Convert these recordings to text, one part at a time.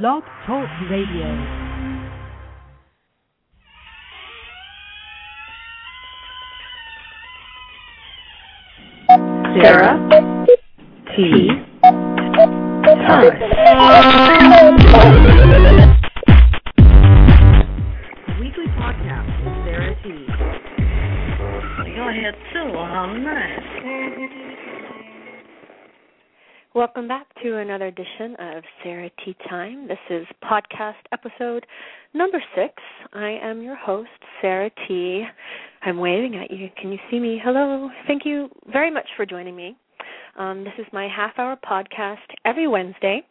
Blog Talk Radio. Sarah T. Time. Welcome back to another edition of Sarah Tea Time. This is podcast episode number six. I am your host, Sarah T. I'm waving at you. Can you see me? Hello. Thank you very much for joining me. Um, this is my half hour podcast every Wednesday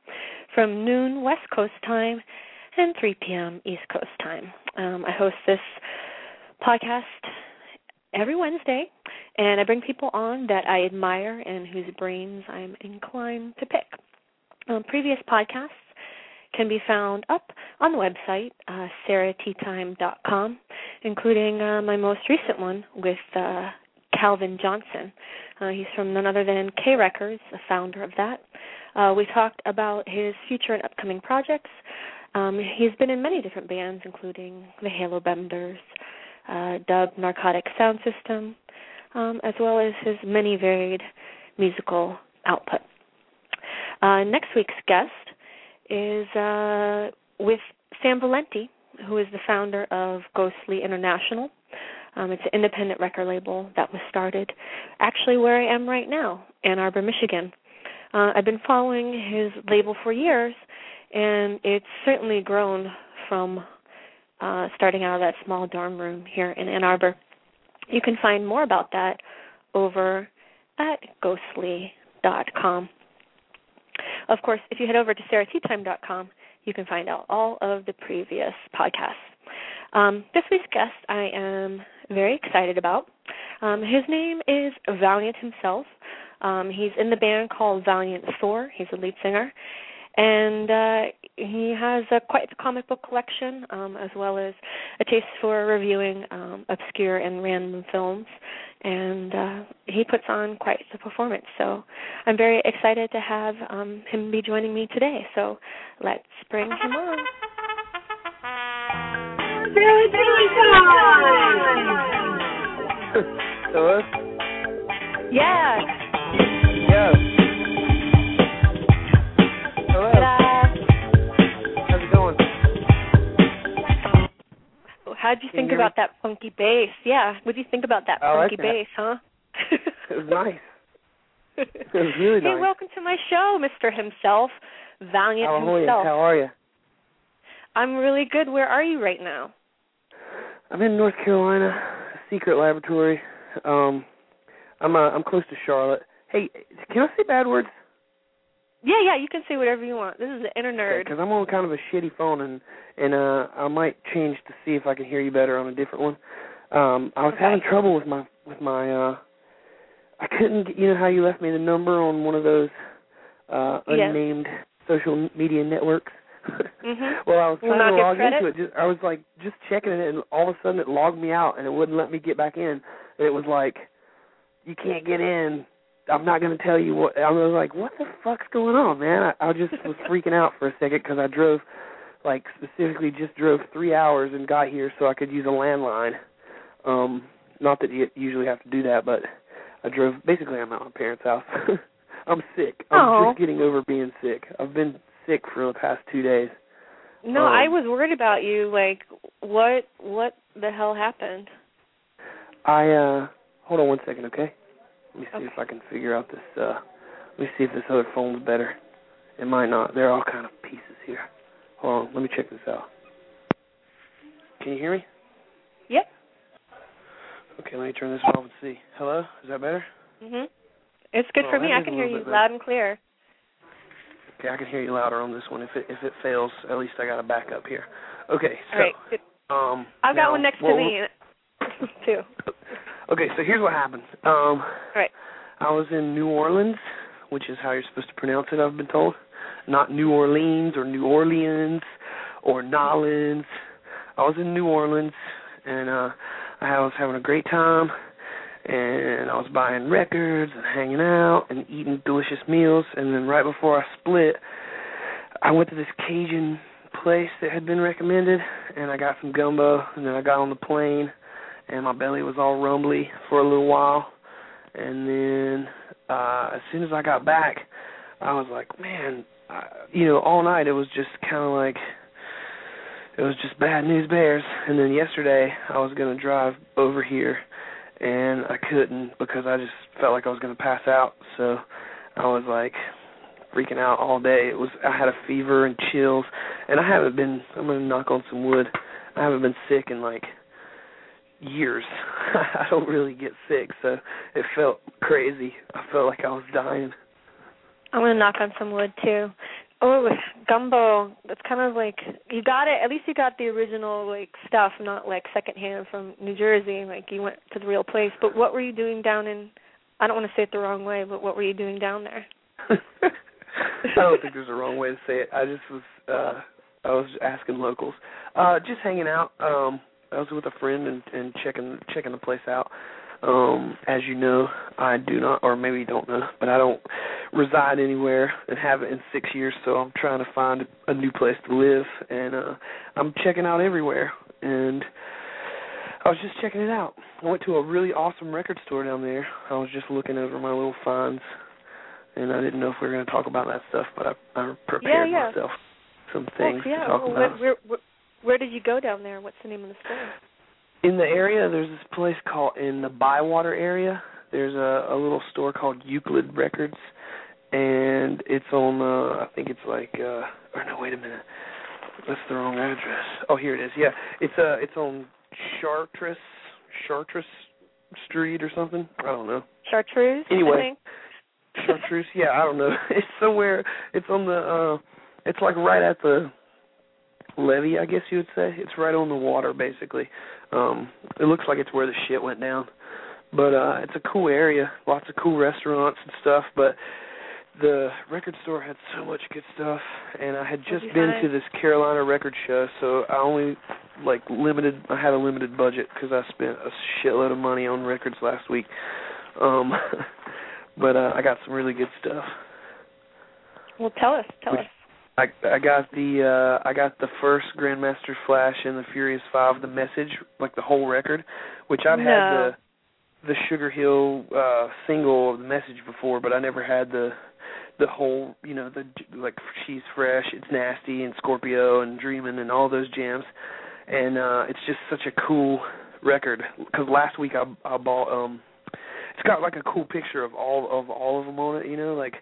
from noon West Coast time and 3 p.m. East Coast time. Um, I host this podcast every Wednesday, and I bring people on that I admire and whose brains I'm inclined to pick. Um, previous podcasts can be found up on the website, uh, including uh, my most recent one with uh, Calvin Johnson. Uh, he's from none other than K Records, the founder of that. Uh, we talked about his future and upcoming projects. Um, he's been in many different bands, including the Halo Benders, uh, Dub Narcotic Sound System, um, as well as his many varied musical output. Uh, next week's guest is uh, with Sam Valenti, who is the founder of Ghostly International. Um, it's an independent record label that was started actually where I am right now, Ann Arbor, Michigan. Uh, I've been following his label for years, and it's certainly grown from uh, starting out of that small dorm room here in Ann Arbor. You can find more about that over at ghostly.com. Of course, if you head over to sarahttime.com, you can find out all of the previous podcasts. Um, this week's guest I am very excited about. Um, his name is Valient himself. Um, he's in the band called Valient Thorr. He's a lead singer, and uh, he has a, quite a comic book collection, um, as well as a taste for reviewing um, obscure and random films. And uh, he puts on quite the performance. So I'm very excited to have um, him be joining me today. So let's bring him on. Hello? Yeah. Yeah. How'd you Can think you about that funky bass? Yeah. What do you think about that I like funky that. bass, huh? It was nice. It was really nice. hey, welcome to my show, Mr. Himself, Valient you? himself. How are you? I'm really good. Where are you right now? I'm in North Carolina, secret laboratory. Um, I'm uh, I'm close to Charlotte. Hey, can I say bad words? Yeah, yeah, you can say whatever you want. This is the inner nerd. Because I'm on kind of a shitty phone, and and uh, I might change to see if I can hear you better on a different one. Um, I was Okay. having trouble with my with my. uh I couldn't. get- You know how you left me the number on one of those uh unnamed social media networks. Mhm. well, I was trying not to log credit? into it. Just, I was like just checking it, and all of a sudden it logged me out, and it wouldn't let me get back in. And it was like, you can't get in. I'm not going to tell you what. I was like, what the fuck's going on, man? I, I just was freaking out for a second because I drove, like specifically just drove three hours and got here so I could use a landline. Um, not that you usually have to do that, but I drove. Basically, I'm at my parents' house. I'm sick. I'm Aw. just getting over being sick. I've been sick for the past two days. No, Um, I was worried about you. Like, what? What the hell happened? I uh hold on one second, okay? Let me see Okay. if I can figure out this uh let me see if this other phone's better. It might not. They're all kind of pieces here. Hold on, let me check this out. Can you hear me? Yep. Okay, let me turn this off and see. Hello? Is that better? Mhm. It's good Oh, for me. I can hear you loud and clear. Okay, I can hear you louder on this one. If it if it fails, at least I got a backup here. Okay, so All right. Um I've got one next well, to me too. Okay, so here's what happened. Um Right. I was in New Orleans, which is how you're supposed to pronounce it, I've been told. Not New Orleans or New Orleans or Nolans. I was in New Orleans and uh I was having a great time and I was buying records and hanging out and eating delicious meals and then right before I split I went to this Cajun place that had been recommended, and I got some gumbo, and then I got on the plane, and my belly was all rumbly for a little while, and then uh as soon as I got back, I was like, man, I, you know, all night it was just kind of like it was just bad news bears, and then yesterday I was gonna drive over here, and I couldn't because I just felt like I was gonna pass out, so I was like freaking out all day. It was I had a fever and chills, and I haven't been. I'm gonna knock on some wood. I haven't been sick in like years. I don't really get sick, so it felt crazy. I felt like I was dying. I'm gonna knock on some wood too. Oh, gumbo. That's kind of like you got it. At least you got the original like stuff, not like secondhand from New Jersey. Like you went to the real place. But what were you doing down in? I don't want to say it the wrong way, but what were you doing down there? I don't think there's a wrong way to say it. I just was uh I was asking locals. Uh just hanging out. Um I was with a friend and and checking checking the place out. Um as you know, I do not or maybe you don't know, but I don't reside anywhere and haven't in 6 years, so I'm trying to find a new place to live and uh I'm checking out everywhere and I was just checking it out. I went to a really awesome record store down there. I was just looking over my little finds and I didn't know if we were going to talk about that stuff, but I, I prepared Yeah, yeah. myself some things yeah. to talk well, about. where, where, where, did you go down there? What's the name of the store? In the area, there's this place called in the Bywater area. There's a, a little store called Euclid Records, and it's on. Uh, I think it's like. uh Or no, wait a minute. That's the wrong address. Oh, here it is. Yeah, it's uh, it's on Chartres Chartres Street or something. I don't know. Chartreuse. Anyway. Chartreuse. Yeah, I don't know. It's somewhere. It's on the. uh It's like right at the levee, I guess you would say. It's right on the water, basically. Um It looks like it's where the shit went down. But uh it's a cool area. Lots of cool restaurants and stuff. But the record store had so much good stuff, and I had just been find? to this Carolina record show, so I only like limited. I had a limited budget because I spent a shitload of money on records last week. Um, but uh, I got some really good stuff. Well, tell us. Tell Which- us. I I got the uh I got the first Grandmaster Flash and the Furious Five, the message, like the whole record, which I'd had the the Sugar Hill uh single of the message before, but I never had the the whole you know the like she's fresh, it's nasty, and Scorpio and Dreamin' and all those jams, and uh it's just such a cool record because last week I I bought um it's got like a cool picture of all of all of them on it, you know, like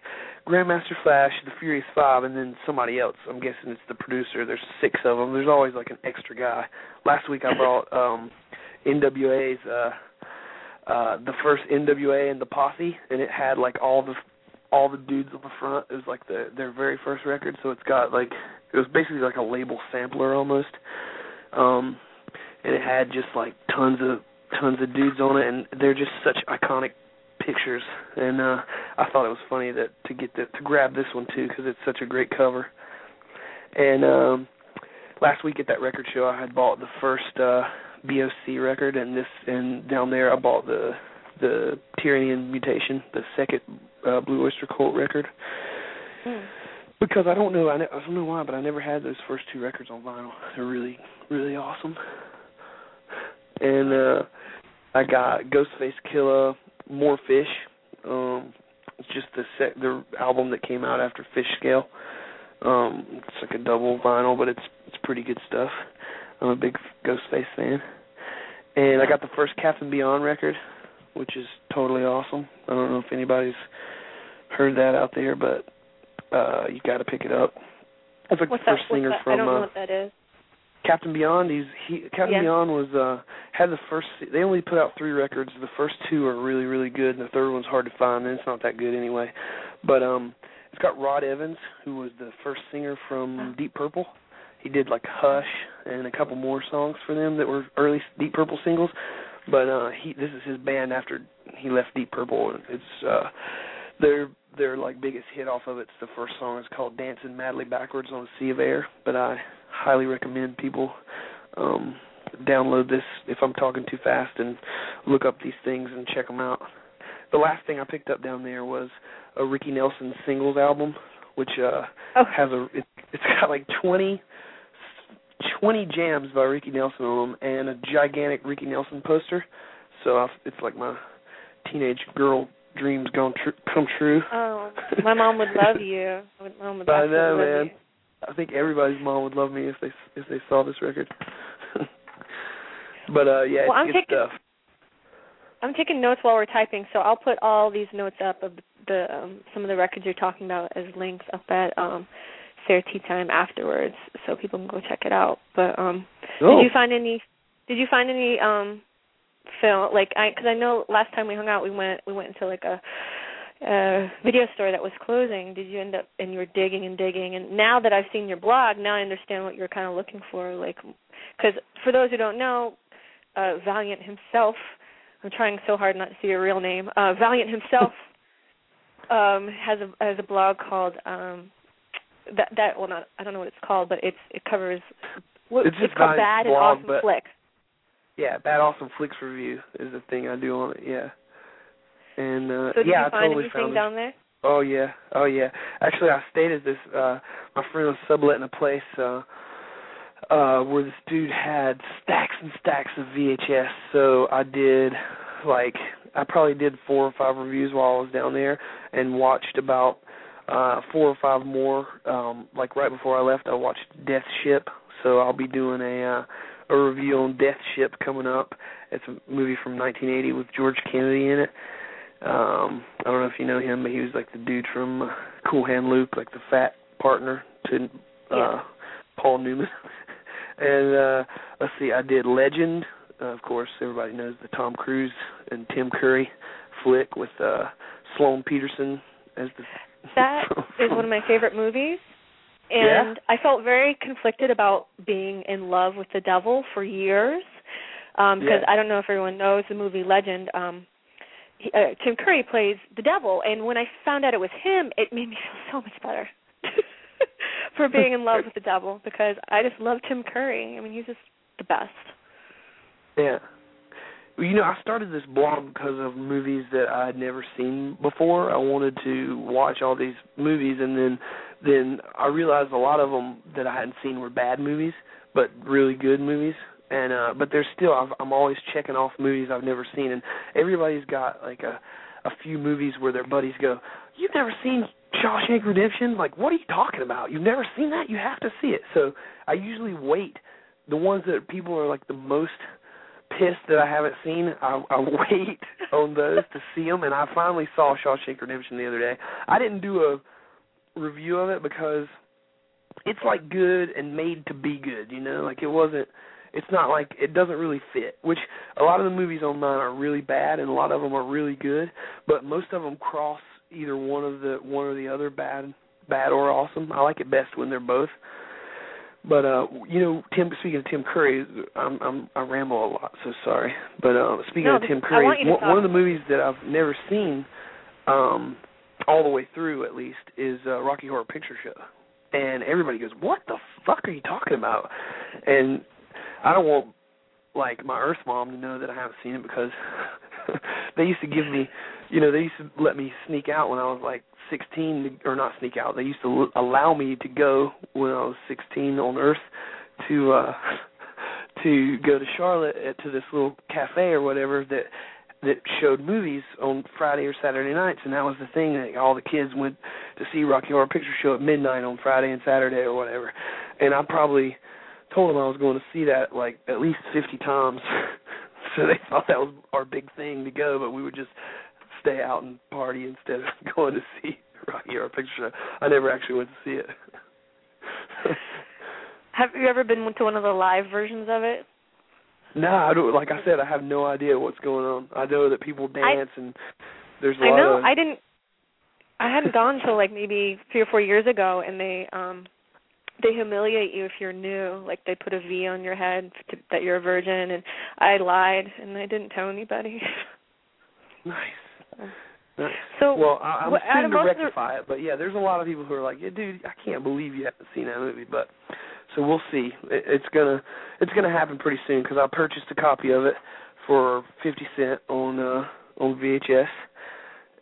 Grandmaster Flash, the Furious Five, and then somebody else. I'm guessing it's the producer. There's six of them. There's always like an extra guy. Last week I brought um NWA's uh uh the first NWA and the Posse, and it had like all the all the dudes on the front. It was like the their very first record, so it's got like it was basically like a label sampler almost. Um and it had just like tons of tons of dudes on it and they're just such iconic pictures and uh I thought it was funny that to get the, to grab this one too because it's such a great cover. And um last week at that record show I had bought the first uh BOC record and this and down there I bought the the Tyranny and Mutation, the second uh Blue Oyster Cult record. Hmm. Because I don't know, I, ne- I don't know why, but I never had those first two records on vinyl. They're really, really awesome. And uh I got Ghostface Killah, More Fish. Um, it's just the sec- the album that came out after Fish Scale. Um, it's like a double vinyl, but it's it's pretty good stuff. I'm a big Ghostface fan. And I got the first Captain Beyond record, which is totally awesome. I don't know if anybody's heard that out there, but uh you got to pick it up. That's like What's the first What's singer that? from I don't know uh, what that is. Captain Beyond. He's he Captain Yeah. Beyond was uh had the first. They only put out three records. The first two are really really good, and the third one's hard to find, and it's not that good anyway. But um, it's got Rod Evans, who was the first singer from Deep Purple. He did like Hush and a couple more songs for them that were early Deep Purple singles. But uh he this is his band after he left Deep Purple. and It's uh their their like biggest hit off of it's the first song. It's called Dancing Madly Backwards on a Sea of Air. But I highly recommend people um download this if I'm talking too fast and look up these things and check them out. The last thing I picked up down there was a Ricky Nelson singles album, which uh Oh. has a it, it's got like twenty 20 jams by Ricky Nelson on them and a gigantic Ricky Nelson poster. So I've, it's like my teenage girl dreams gone tr- come true. Oh, my mom would love you. Mom would I know, love man. you. I think everybody's mom would love me if they if they saw this record. but uh yeah, Well, I'm good taking- stuff. I'm taking notes while we're typing, so I'll put all these notes up of the um, some of the records you're talking about as links up at um, Sarah Tea Time afterwards, so people can go check it out. But um, Oh. did you find any? Did you find any um, film like I? Because I know last time we hung out, we went we went into like a uh video store that was closing did you end up and you were digging and digging and now that i've seen your blog now i understand what you're kind of looking for like because for those who don't know uh valient himself i'm trying so hard not to see your real name uh valient himself um has a has a blog called um that that well not i don't know what it's called but it's it covers what It's just called bad and awesome flicks Yeah, Bad Awesome Flicks review is the thing I do on it. Yeah. And uh so did yeah, you I totally anything found down there Oh yeah, oh yeah. Actually, I stayed at this. uh My friend was subletting a place uh uh where this dude had stacks and stacks of VHS. So I did like I probably did four or five reviews while I was down there, and watched about uh four or five more. Um Like right before I left, I watched Death Ship. So I'll be doing a uh a review on Death Ship coming up. It's a movie from 1980 with George Kennedy in it. Um, I don't know if you know him, but he was like the dude from uh, Cool Hand Luke, like the fat partner to uh Yeah. Paul Newman. and uh let's see, I did Legend. Uh, of course, everybody knows the Tom Cruise and Tim Curry flick with uh Sloane Peterson as the That is one of my favorite movies. And I felt very conflicted about being in love with the devil for years. Um because Yeah. I don't know if everyone knows the movie Legend um he, uh, Tim Curry plays the devil and when I found out it was him, it made me feel so much better. for being in love with the devil because I just love Tim Curry. I mean, he's just the best. Yeah. Well, you know, I started this blog because of movies that I had never seen before. I wanted to watch all these movies, and then then I realized a lot of them that I hadn't seen were bad movies, but really good movies. And uh but there's still I've, I'm always checking off movies I've never seen, and everybody's got like a a few movies where their buddies go, "You've never seen Shawshank Redemption? Like, what are you talking about? You've never seen that? You have to see it." So I usually wait the ones that people are like the most pissed that I haven't seen. I, I wait on those to see them, and I finally saw Shawshank Redemption the other day. I didn't do a review of it because it's like good and made to be good. You know, like it wasn't. It's not like it doesn't really fit. Which a lot of the movies on mine are really bad, and a lot of them are really good. But most of them cross either one of the one or the other, bad, bad or awesome. I like it best when they're both. But uh you know, Tim speaking of Tim Curry, I'm I'm I ramble a lot, so sorry. But uh speaking No, of Tim Curry, want you to one, one of the movies that I've never seen um all the way through at least is uh Rocky Horror Picture Show. And everybody goes, "What the fuck are you talking about?" And I don't want like my Earth mom to know that I haven't seen it because they used to give me, you know, they used to let me sneak out when I was like 16 or not sneak out. They used to allow me to go when I was 16 on Earth to uh to go to Charlotte at, to this little cafe or whatever that that showed movies on Friday or Saturday nights, and that was the thing that all the kids went to see Rocky Horror Picture Show at midnight on Friday and Saturday or whatever. And I probably told them I was going to see that like at least 50 times. so they thought that was our big thing to go, but we would just stay out and party instead of going to see Rocky Horror Picture Show. I never actually went to see it. Have you ever been to one of the live versions of it? No, I don't. Like I said, I have no idea what's going on. I know that people dance and there's a I lot know. of. I didn't. I hadn't gone till like maybe three or four years ago, and they um they humiliate you if you're new. Like they put a V on your head to, that you're a virgin, and I lied and I didn't tell anybody. Nice. Nice. So, well, I, I'm of soon to of the- rectify it, but yeah, there's a lot of people who are like, yeah, dude, I can't believe you haven't seen that movie, but so we'll see. It, it's gonna it's gonna happen pretty soon because I purchased a copy of it for fifty cent on uh on VHS,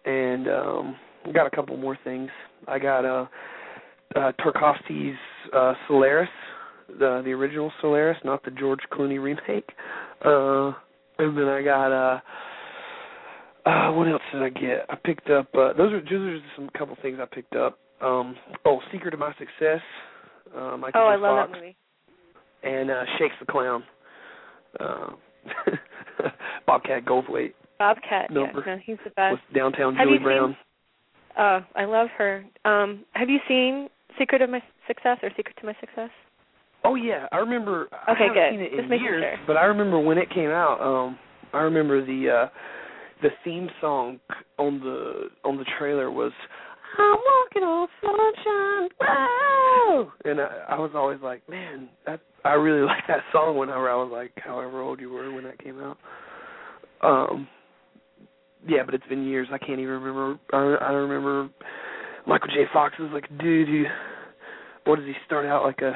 and um I got a couple more things. I got uh, uh Tarkovsky's uh Solaris, the the original Solaris, not the George Clooney remake. Uh and then I got uh uh what else did I get? I picked up uh those are those are just some couple things I picked up. Um oh, Secret of My Success. Uh, Michael oh, J. I love Fox, that movie. And uh Shakes the Clown. Uh Bobcat Goldthwait Bobcat. Number. Yeah, no, he's the best. with downtown Have Julie you seen- Brown. Uh, I love her. Um, have you seen Secret of My Success or Secret to My Success? Oh yeah, I remember. I Okay, haven't good. seen it Just in making years, sure. but I remember when it came out. Um, I remember the uh the theme song on the on the trailer was "I'm walking on sunshine." Whoa! And I, I was always like, man, that I really like that song whenever I was like, however old you were when that came out. Um, yeah, but it's been years. I can't even remember. I, don't I don't remember Michael J. Fox was like, dude, you, what does he start out like a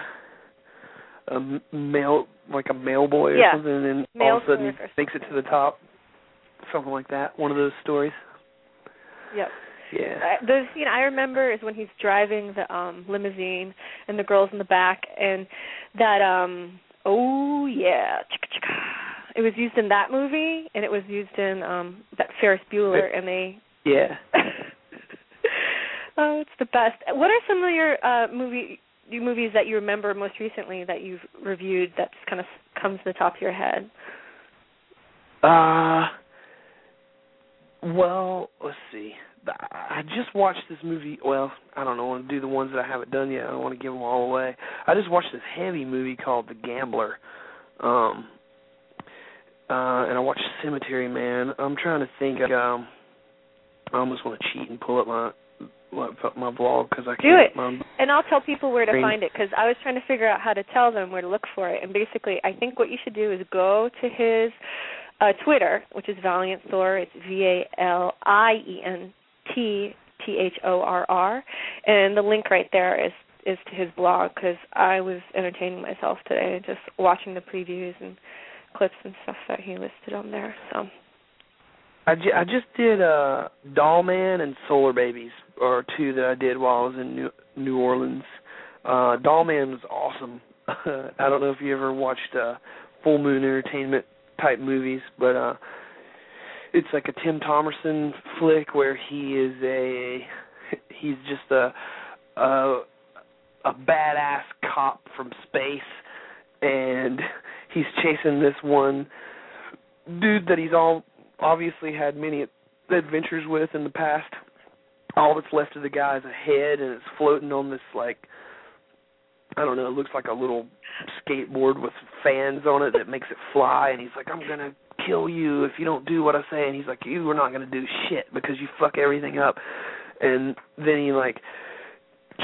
a mail like a mail boy or Yeah. something, and then Mail all of a sudden he makes it to the top, something like that. One of those stories. Yep. Yeah. I- The scene I remember is when he's driving the um limousine and the girls in the back and that um oh yeah it was used in that movie and it was used in um that Ferris Bueller and they Yeah. oh it's the best what are some of your uh movie your movies that you remember most recently that you've reviewed that just kind of comes to the top of your head Uh. Well, let's see. I just watched this movie. Well, I don't know. I want to do the ones that I haven't done yet. I don't want to give them all away. I just watched this heavy movie called The Gambler. Um. Uh, and I watched Cemetery Man. I'm trying to think. Um. I almost want to cheat and pull up my my, my vlog because I can't. Do it. My, And I'll tell people where to find it because I was trying to figure out how to tell them where to look for it. And basically, I think what you should do is go to his uh, Twitter, which is Valient Thorr. It's V A L I E N T T H O R R, and the link right there is is to his blog because I was entertaining myself today just watching the previews and clips and stuff that he listed on there. So I, ju- I just did uh Doll Man and Solar Babies are two that I did while I was in New New Orleans. Uh Doll Man was awesome. I don't know if you ever watched uh Full Moon Entertainment type movies, but uh it's like a Tim Thomerson flick where he is a he's just a a a badass cop from space and he's chasing this one dude that he's all obviously had many adventures with in the past. All that's left of the guy is a head, and it's floating on this like I don't know. It looks like a little skateboard with fans on it that makes it fly. And he's like, "I'm gonna kill you if you don't do what I say." And he's like, "You are not gonna do shit because you fuck everything up." And then he like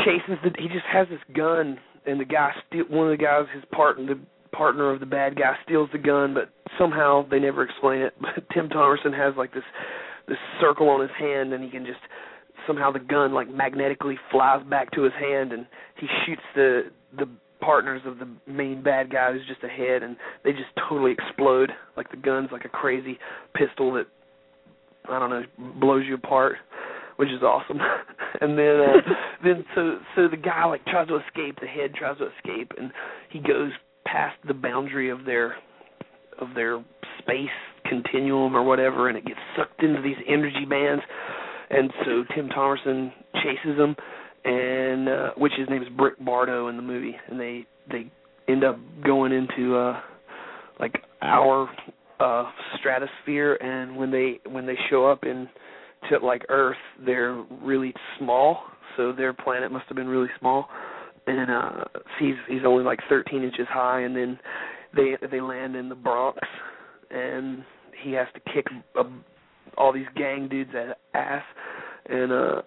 chases the. He just has this gun, and the guy steal one of the guys, his part the partner of the bad guy steals the gun, but somehow they never explain it. But Tim Thomerson has like this this circle on his hand, and he can just somehow the gun like magnetically flies back to his hand, and he shoots the the partners of the main bad guy who's just ahead, and they just totally explode. Like the gun's like a crazy pistol that I don't know blows you apart, which is awesome. and then uh, then so so the guy like tries to escape. The head tries to escape, and he goes past the boundary of their of their space continuum or whatever, and it gets sucked into these energy bands. And so Tim Thomerson chases him, and uh, which his name is Brick Bardo in the movie, and they they end up going into uh like our uh stratosphere, and when they when they show up in to like Earth, they're really small, so their planet must have been really small and uh he's he's only like 13 inches high and then they they land in the Bronx and he has to kick a, all these gang dudes ass and uh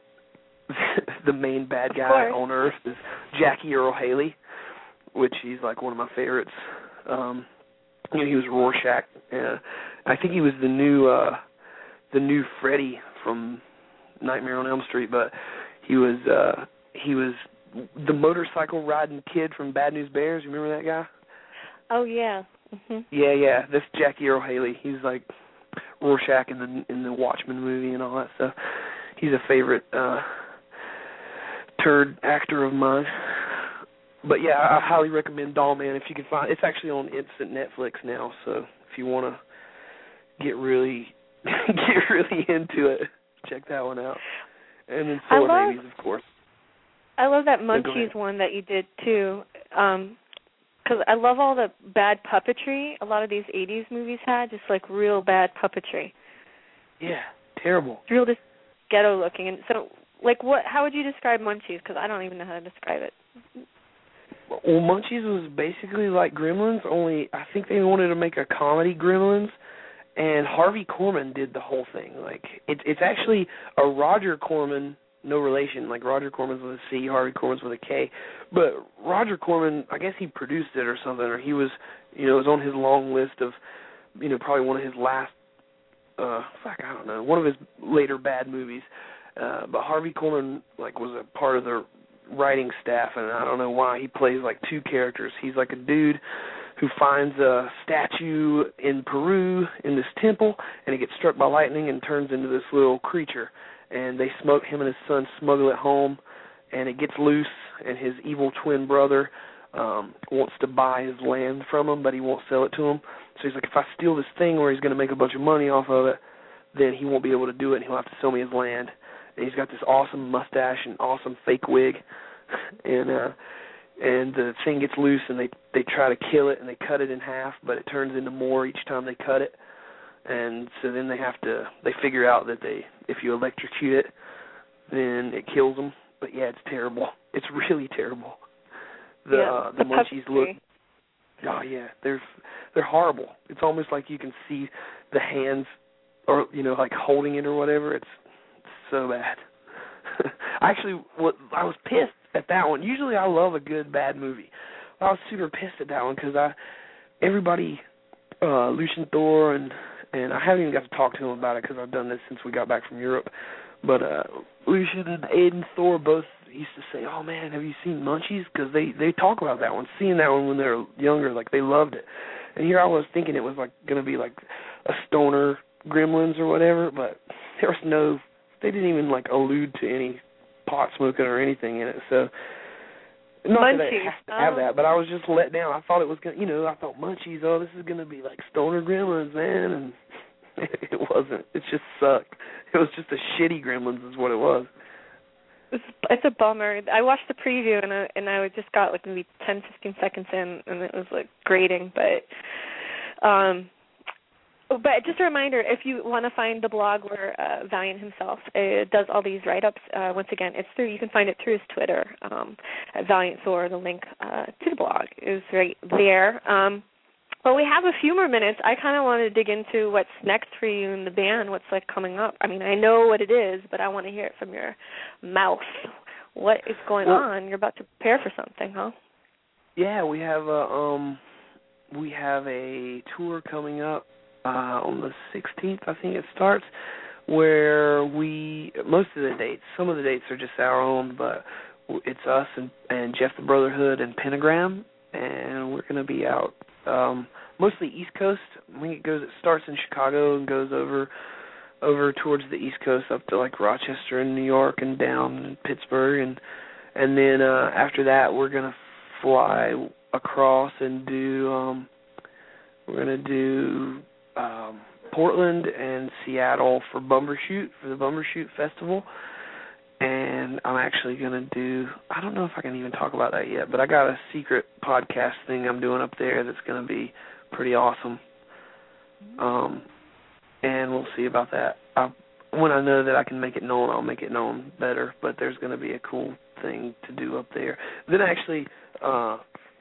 the main bad guy on earth is Jackie Earle Haley which he's like one of my favorites um you know he was Rorschach uh, I think he was the new uh the new Freddy from Nightmare on Elm Street but he was uh he was the motorcycle riding kid from Bad News Bears. You remember that guy? oh yeah. hmm Yeah, yeah. That's Jackie Earle Haley. He's like Rorschach in the in the Watchmen movie and all that stuff. He's a favorite uh turd actor of mine. but yeah, I, I highly recommend Doll Man if you can find. It's actually on instant Netflix now, so if you want to get really get really into it, check that one out. And then Solar love, Babies, of course. I love that Munchies ahead. one that you did too. Um because I love all the bad puppetry a lot of these 80s movies had, just like real bad puppetry. Yeah, terrible. Real just ghetto looking. And so like what how would you describe Munchies cuz I don't even know how to describe it. Well, Munchies was basically like Gremlins, only I think they wanted to make a comedy Gremlins, and Harvey Korman did the whole thing. Like it's it's actually a Roger Corman, no relation. Like Roger Corman's with a C, Harvey Korman's with a K, but Roger Corman, I guess he produced it or something, or he was, you know, it was on his long list of, you know, probably one of his last, uh, fuck, I don't know, one of his later bad movies. Uh, but Harvey Korman like was a part of the writing staff and I don't know why he plays like two characters. He's like a dude who finds a statue in Peru in this temple and it gets struck by lightning and turns into this little creature and they smoke him and his son smuggle it home and it gets loose and his evil twin brother um wants to buy his land from him but he won't sell it to him. So he's like if I steal this thing where he's going to make a bunch of money off of it then he won't be able to do it and he'll have to sell me his land and he's got this awesome mustache and awesome fake wig and uh and the thing gets loose and they they try to kill it and they cut it in half but it turns into more each time they cut it and so then they have to they figure out that they if you electrocute it then it kills them but yeah it's terrible it's really terrible the yeah, uh, the, munchies look. Oh yeah, they're they're horrible. It's almost like you can see the hands, or you know, like holding it or whatever. It's so bad. Actually, what I was pissed at that one. Usually, I love a good bad movie. I was super pissed at that one because I, everybody, uh Lucian Thorr and and I haven't even got to talk to him about it because I've done this since we got back from Europe. But uh Lucian and Eidan Thorr both used to say, "Oh man, have you seen Munchies?" Because they they talk about that one, seeing that one when they were younger, like they loved it. And here I was thinking it was like gonna be like a stoner Gremlins or whatever, but there was no, they didn't even like allude to any pot smoking or anything in it. So not that it has to have oh. that, but I was just let down. I thought it was gonna, you know, I thought Munchies, oh, this is gonna be like stoner Gremlins, man, and it wasn't. It just sucked. It was just a shitty Gremlins, is what it was. It's, it's a bummer. I watched the preview and I and I just got like maybe ten, fifteen seconds in, and it was like grating. But, um, but just a reminder: if you want to find the blog where uh, Valient himself uh, does all these write-ups, uh, once again, it's through. You can find it through his Twitter, um, Valient Thorr. The link uh, to the blog is right there. Um, well, we have a few more minutes. I kind of want to dig into what's next for you in the band. What's like coming up? I mean, I know what it is, but I want to hear it from your mouth. What is going Well- on? You're about to prepare for something, huh? Yeah, we have a um, we have a tour coming up uh on the 16th. I think it starts where we most of the dates. Some of the dates are just our own, but it's us and and Jeff the Brotherhood and Pentagram, and we're gonna be out um mostly East Coast. I think it goes it starts in Chicago and goes over over towards the East Coast up to like Rochester and New York and down in Pittsburgh and and then uh after that we're gonna fly across and do um we're gonna do um Portland and Seattle for Bumbershoot for the Bumbershoot Festival. And I'm actually gonna do I don't know if I can even talk about that yet, but I got a secret podcast thing I'm doing up there that's gonna be pretty awesome. Um and we'll see about that. I, when I know that I can make it known, I'll make it known better. But there's going to be a cool thing to do up there. Then actually, uh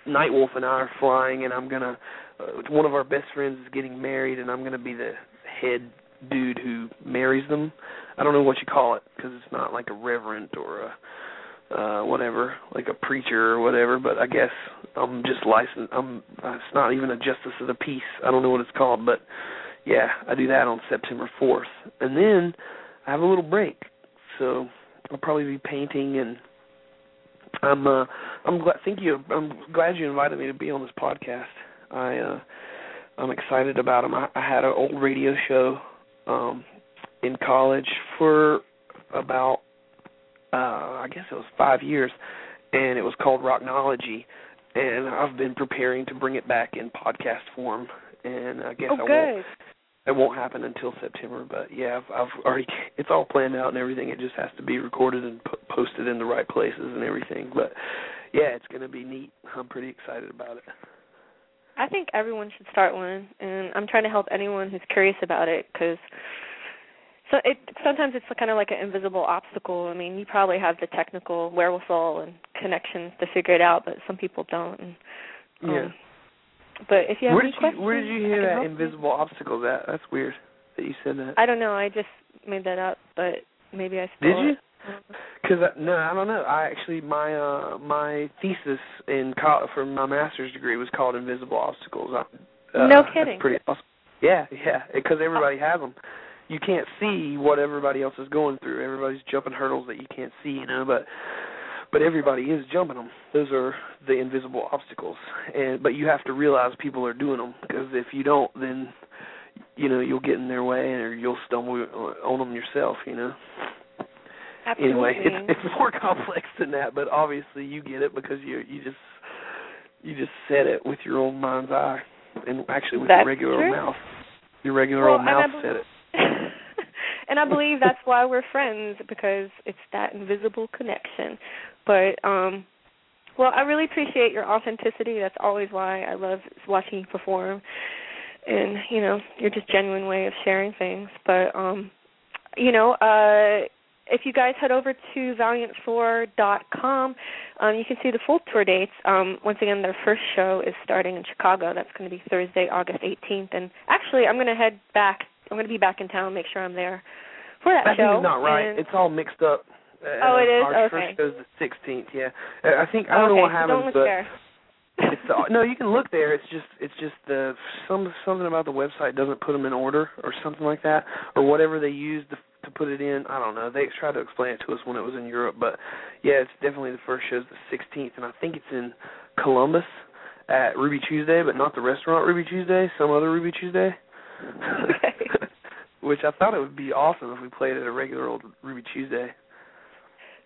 Nightwolf and I are flying, and I'm gonna. Uh, one of our best friends is getting married, and I'm gonna be the head dude who marries them. I don't know what you call it because it's not like a reverend or a uh whatever, like a preacher or whatever. But I guess I'm just licensed. I'm. Uh, it's not even a justice of the peace. I don't know what it's called, but yeah, I do that on September 4th, and then I have a little break. So I'll probably be painting, and I'm uh, I'm glad. Thank you. I'm glad you invited me to be on this podcast. I uh, I'm excited about them. I, I had an old radio show um, in college for about uh, I guess it was five years, and it was called Rocknology, and I've been preparing to bring it back in podcast form, and I guess oh, I good. won't. It won't happen until September, but yeah, I've, I've already. It's all planned out and everything. It just has to be recorded and po- posted in the right places and everything. But yeah, it's going to be neat. I'm pretty excited about it. I think everyone should start one, and I'm trying to help anyone who's curious about it because so it sometimes it's kind of like an invisible obstacle. I mean, you probably have the technical wherewithal and connections to figure it out, but some people don't. And, um, Yeah. But if you have Where any did you questions, Where did you hear that help you. invisible obstacle? That that's weird that you said that. I don't know. I just made that up, but maybe I Did you? Because no, I don't know. I actually my uh my thesis in co- for my master's degree was called invisible obstacles. I, uh, No kidding. pretty awesome. Yeah, yeah. Because everybody has them. You can't see what everybody else is going through. Everybody's jumping hurdles that you can't see, you know. But but everybody is jumping them. Those are the invisible obstacles. And but you have to realize people are doing them because if you don't, then you know you'll get in their way or you'll stumble on them yourself. You know Absolutely. anyway, it's it's more complex than that, but obviously you get it because you you just you just said it with your own mind's eye, and actually with That's your regular true. old mouth. Your regular Well, old mouth said it. and I believe that's why we're friends because it's that invisible connection. But um well, I really appreciate your authenticity. That's always why I love watching you perform. And, you know, your just genuine way of sharing things. But um you know, uh if you guys head over to valiant4.com, um, you can see the full tour dates. Um, once again, their first show is starting in Chicago. That's going to be Thursday, August 18th. And actually, I'm going to head back. I'm going to be back in town. Make sure I'm there for that I show. think it's not right. And- It's all mixed up. Uh, Oh, it is? Our Okay. first show's the 16th. Yeah, Uh, I think I don't know what happens, look but there. it's the, no. You can look there. It's just it's just the some something about the website doesn't put them in order or something like that or whatever they use to to put it in. I don't know. They tried to explain it to us when it was in Europe, but yeah, it's definitely the first show's the 16th, and I think it's in Columbus at Ruby Tuesday, but not the restaurant Ruby Tuesday. Some other Ruby Tuesday. Okay. Which I thought it would be awesome if we played at a regular old Ruby Tuesday.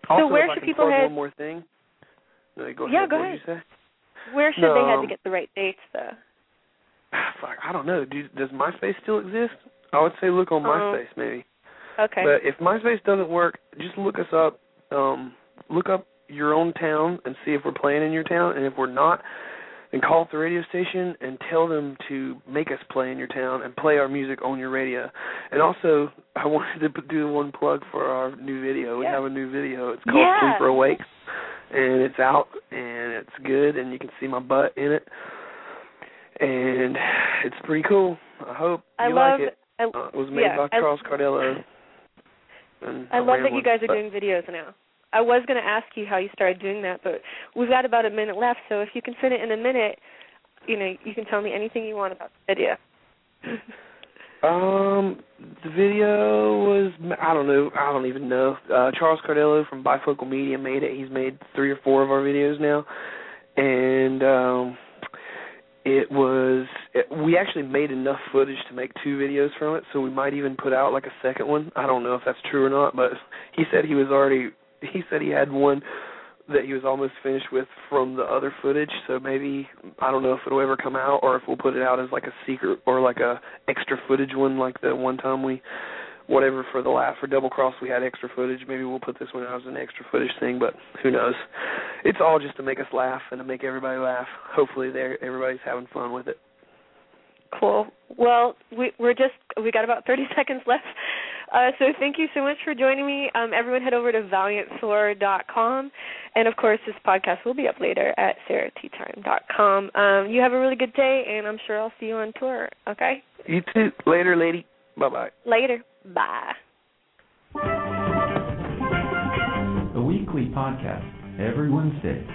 So where should people head- One more thing. No, go Yeah, ahead. go what ahead. Where should No, they head to um, get the right dates, though? Fuck, I don't know. Do, does MySpace still exist? I would say look on Um, MySpace maybe. Okay. But if MySpace doesn't work, just look us up. Um, look up your own town and see if we're playing in your town, and if we're not, then call up the radio station and tell them to make us play in your town and play our music on your radio. And also, I wanted to do one plug for our new video. We Yeah. have a new video. It's called Yeah. Sleeper Awake, and it's out and it's good, and you can see my butt in it. And it's pretty cool. I hope I you love like it. I, Uh, it was made yeah, by I- Charles Cardello. And I love that you guys are doing videos now. I was going to ask you how you started doing that, but we've got about a minute left, so if you can fit it in a minute, you know, you can tell me anything you want about the video. Um, the video was I don't know I don't even know. Uh, Charles Cardello from Bifocal Media made it. He's made three or four of our videos now, and um, it was it, we actually made enough footage to make two videos from it. So we might even put out like a second one. I don't know if that's true or not, but he said he was already he said he had one that he was almost finished with from the other footage. So maybe I don't know if it'll ever come out or if we'll put it out as like a secret or like a extra footage one, like the one time we whatever for the laugh for double cross we had extra footage. Maybe we'll put this one out as an extra footage thing, but who knows? It's all just to make us laugh and to make everybody laugh. Hopefully, they everybody's having fun with it. Cool. Well, we, we're just we got about 30 seconds left. Uh, so thank you so much for joining me. Um, everyone head over to valiantsword.com. And of course, this podcast will be up later at sarahtime.com. Um, you have a really good day, and I'm sure I'll see you on tour. Okay? You too. Later, lady. Bye bye. Later. Bye. A weekly podcast every Wednesday,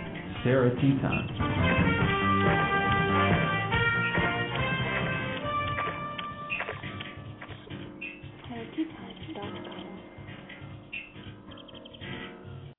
Sarah Tea Time.